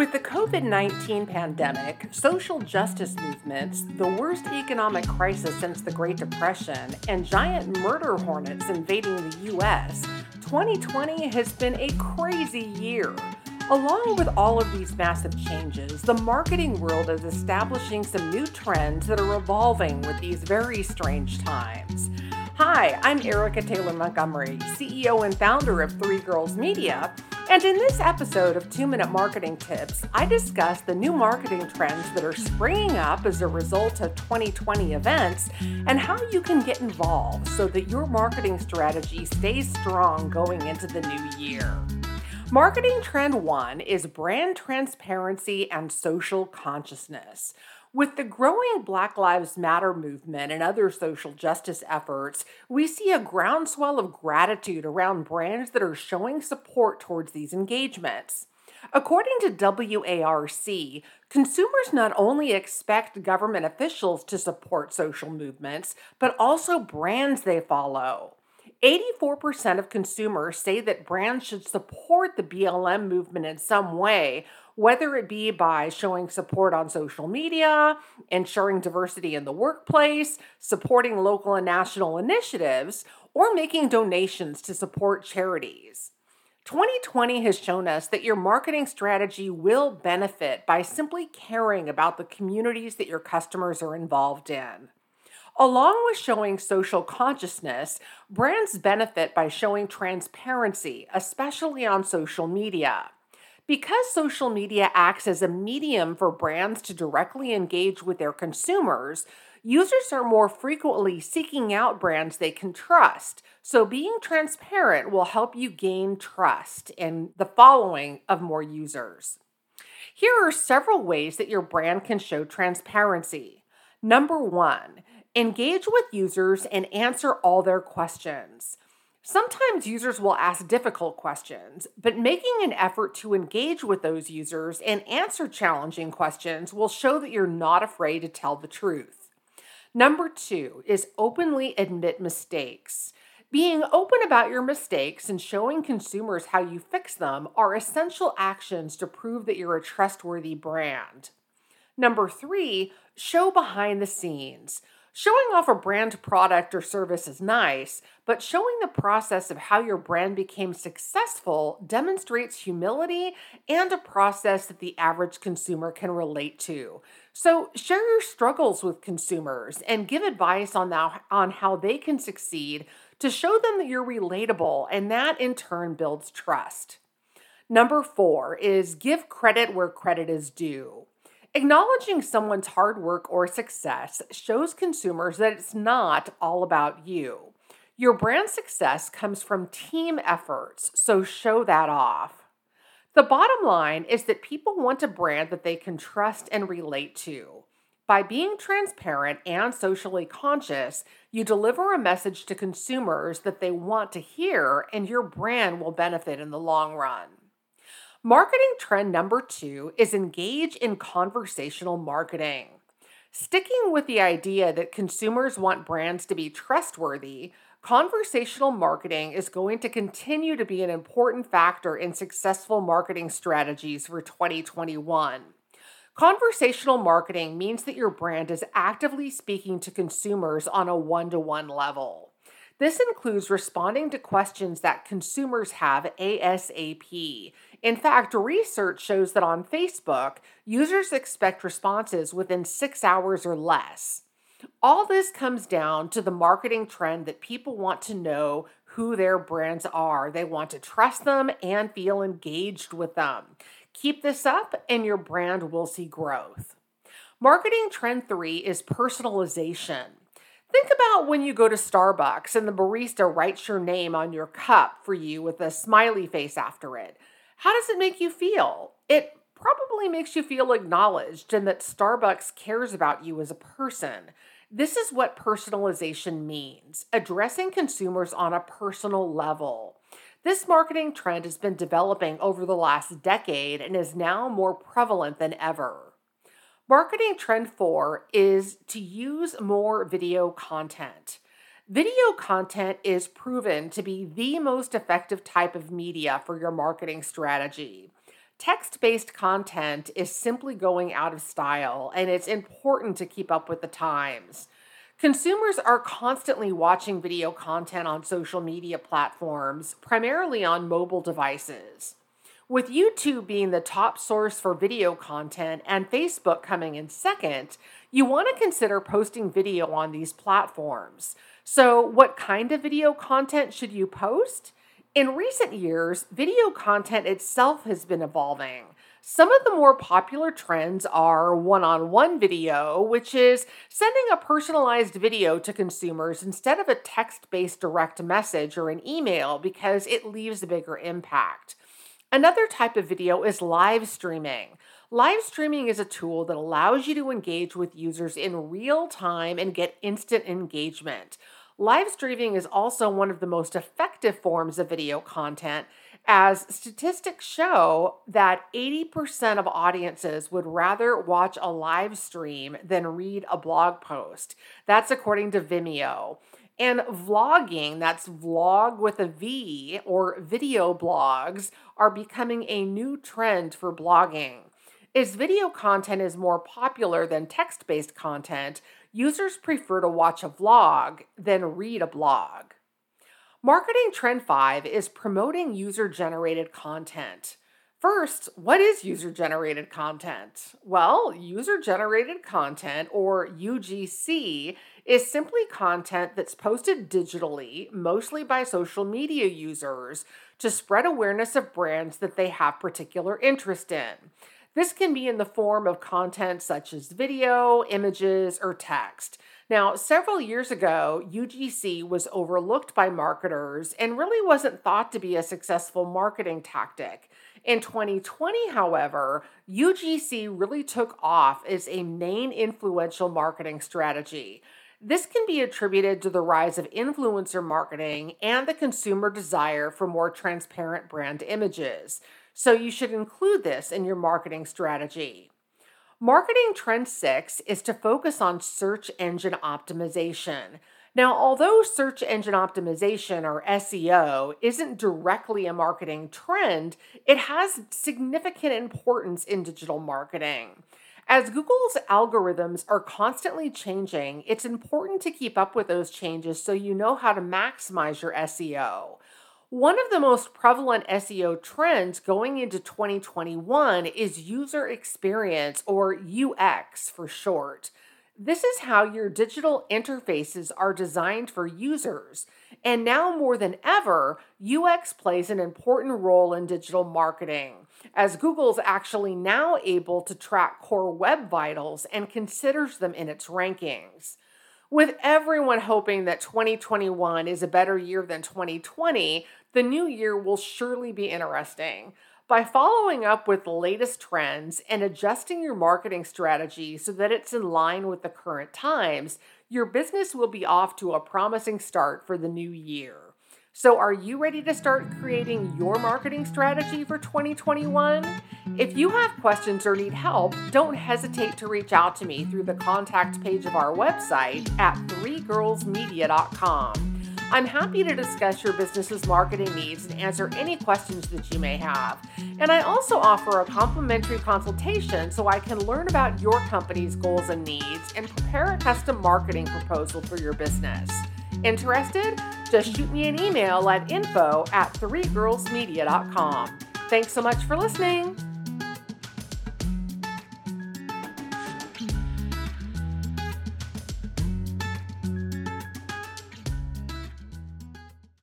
With the COVID 19 pandemic, social justice movements, the worst economic crisis since the Great Depression, and giant murder hornets invading the US, 2020 has been a crazy year. Along with all of these massive changes, the marketing world is establishing some new trends that are evolving with these very strange times. Hi, I'm Erica Taylor Montgomery, CEO and founder of Three Girls Media. And in this episode of Two Minute Marketing Tips, I discuss the new marketing trends that are springing up as a result of 2020 events and how you can get involved so that your marketing strategy stays strong going into the new year. Marketing trend one is brand transparency and social consciousness. With the growing Black Lives Matter movement and other social justice efforts, we see a groundswell of gratitude around brands that are showing support towards these engagements. According to WARC, consumers not only expect government officials to support social movements, but also brands they follow. 84% of consumers say that brands should support the BLM movement in some way, whether it be by showing support on social media, ensuring diversity in the workplace, supporting local and national initiatives, or making donations to support charities. 2020 has shown us that your marketing strategy will benefit by simply caring about the communities that your customers are involved in. Along with showing social consciousness, brands benefit by showing transparency, especially on social media. Because social media acts as a medium for brands to directly engage with their consumers, users are more frequently seeking out brands they can trust. So, being transparent will help you gain trust and the following of more users. Here are several ways that your brand can show transparency. Number one, Engage with users and answer all their questions. Sometimes users will ask difficult questions, but making an effort to engage with those users and answer challenging questions will show that you're not afraid to tell the truth. Number two is openly admit mistakes. Being open about your mistakes and showing consumers how you fix them are essential actions to prove that you're a trustworthy brand. Number three, show behind the scenes. Showing off a brand product or service is nice, but showing the process of how your brand became successful demonstrates humility and a process that the average consumer can relate to. So, share your struggles with consumers and give advice on, that, on how they can succeed to show them that you're relatable, and that in turn builds trust. Number four is give credit where credit is due. Acknowledging someone's hard work or success shows consumers that it's not all about you. Your brand success comes from team efforts, so show that off. The bottom line is that people want a brand that they can trust and relate to. By being transparent and socially conscious, you deliver a message to consumers that they want to hear, and your brand will benefit in the long run. Marketing trend number two is engage in conversational marketing. Sticking with the idea that consumers want brands to be trustworthy, conversational marketing is going to continue to be an important factor in successful marketing strategies for 2021. Conversational marketing means that your brand is actively speaking to consumers on a one to one level. This includes responding to questions that consumers have ASAP. In fact, research shows that on Facebook, users expect responses within six hours or less. All this comes down to the marketing trend that people want to know who their brands are. They want to trust them and feel engaged with them. Keep this up, and your brand will see growth. Marketing trend three is personalization. Think about when you go to Starbucks and the barista writes your name on your cup for you with a smiley face after it. How does it make you feel? It probably makes you feel acknowledged and that Starbucks cares about you as a person. This is what personalization means addressing consumers on a personal level. This marketing trend has been developing over the last decade and is now more prevalent than ever. Marketing trend four is to use more video content. Video content is proven to be the most effective type of media for your marketing strategy. text based content is simply going out of style, and it's important to keep up with the times. Consumers are constantly watching video content on social media platforms, primarily on mobile devices. With YouTube being the top source for video content and Facebook coming in second, you want to consider posting video on these platforms. So, what kind of video content should you post? In recent years, video content itself has been evolving. Some of the more popular trends are one on one video, which is sending a personalized video to consumers instead of a text based direct message or an email because it leaves a bigger impact. Another type of video is live streaming. Live streaming is a tool that allows you to engage with users in real time and get instant engagement. Live streaming is also one of the most effective forms of video content, as statistics show that 80% of audiences would rather watch a live stream than read a blog post. That's according to Vimeo. And vlogging, that's vlog with a V or video blogs, are becoming a new trend for blogging. As video content is more popular than text based content, users prefer to watch a vlog than read a blog. Marketing Trend 5 is promoting user generated content. First, what is user generated content? Well, user generated content, or UGC, is simply content that's posted digitally, mostly by social media users, to spread awareness of brands that they have particular interest in. This can be in the form of content such as video, images, or text. Now, several years ago, UGC was overlooked by marketers and really wasn't thought to be a successful marketing tactic. In 2020, however, UGC really took off as a main influential marketing strategy. This can be attributed to the rise of influencer marketing and the consumer desire for more transparent brand images. So you should include this in your marketing strategy. Marketing trend six is to focus on search engine optimization. Now, although search engine optimization or SEO isn't directly a marketing trend, it has significant importance in digital marketing. As Google's algorithms are constantly changing, it's important to keep up with those changes so you know how to maximize your SEO. One of the most prevalent SEO trends going into 2021 is user experience or UX for short. This is how your digital interfaces are designed for users. And now more than ever, UX plays an important role in digital marketing, as Google's actually now able to track core web vitals and considers them in its rankings. With everyone hoping that 2021 is a better year than 2020, the new year will surely be interesting. By following up with the latest trends and adjusting your marketing strategy so that it's in line with the current times, your business will be off to a promising start for the new year. So, are you ready to start creating your marketing strategy for 2021? If you have questions or need help, don't hesitate to reach out to me through the contact page of our website at threegirlsmedia.com. I'm happy to discuss your business's marketing needs and answer any questions that you may have. And I also offer a complimentary consultation so I can learn about your company's goals and needs and prepare a custom marketing proposal for your business. Interested? Just shoot me an email at info at threegirlsmedia.com. Thanks so much for listening.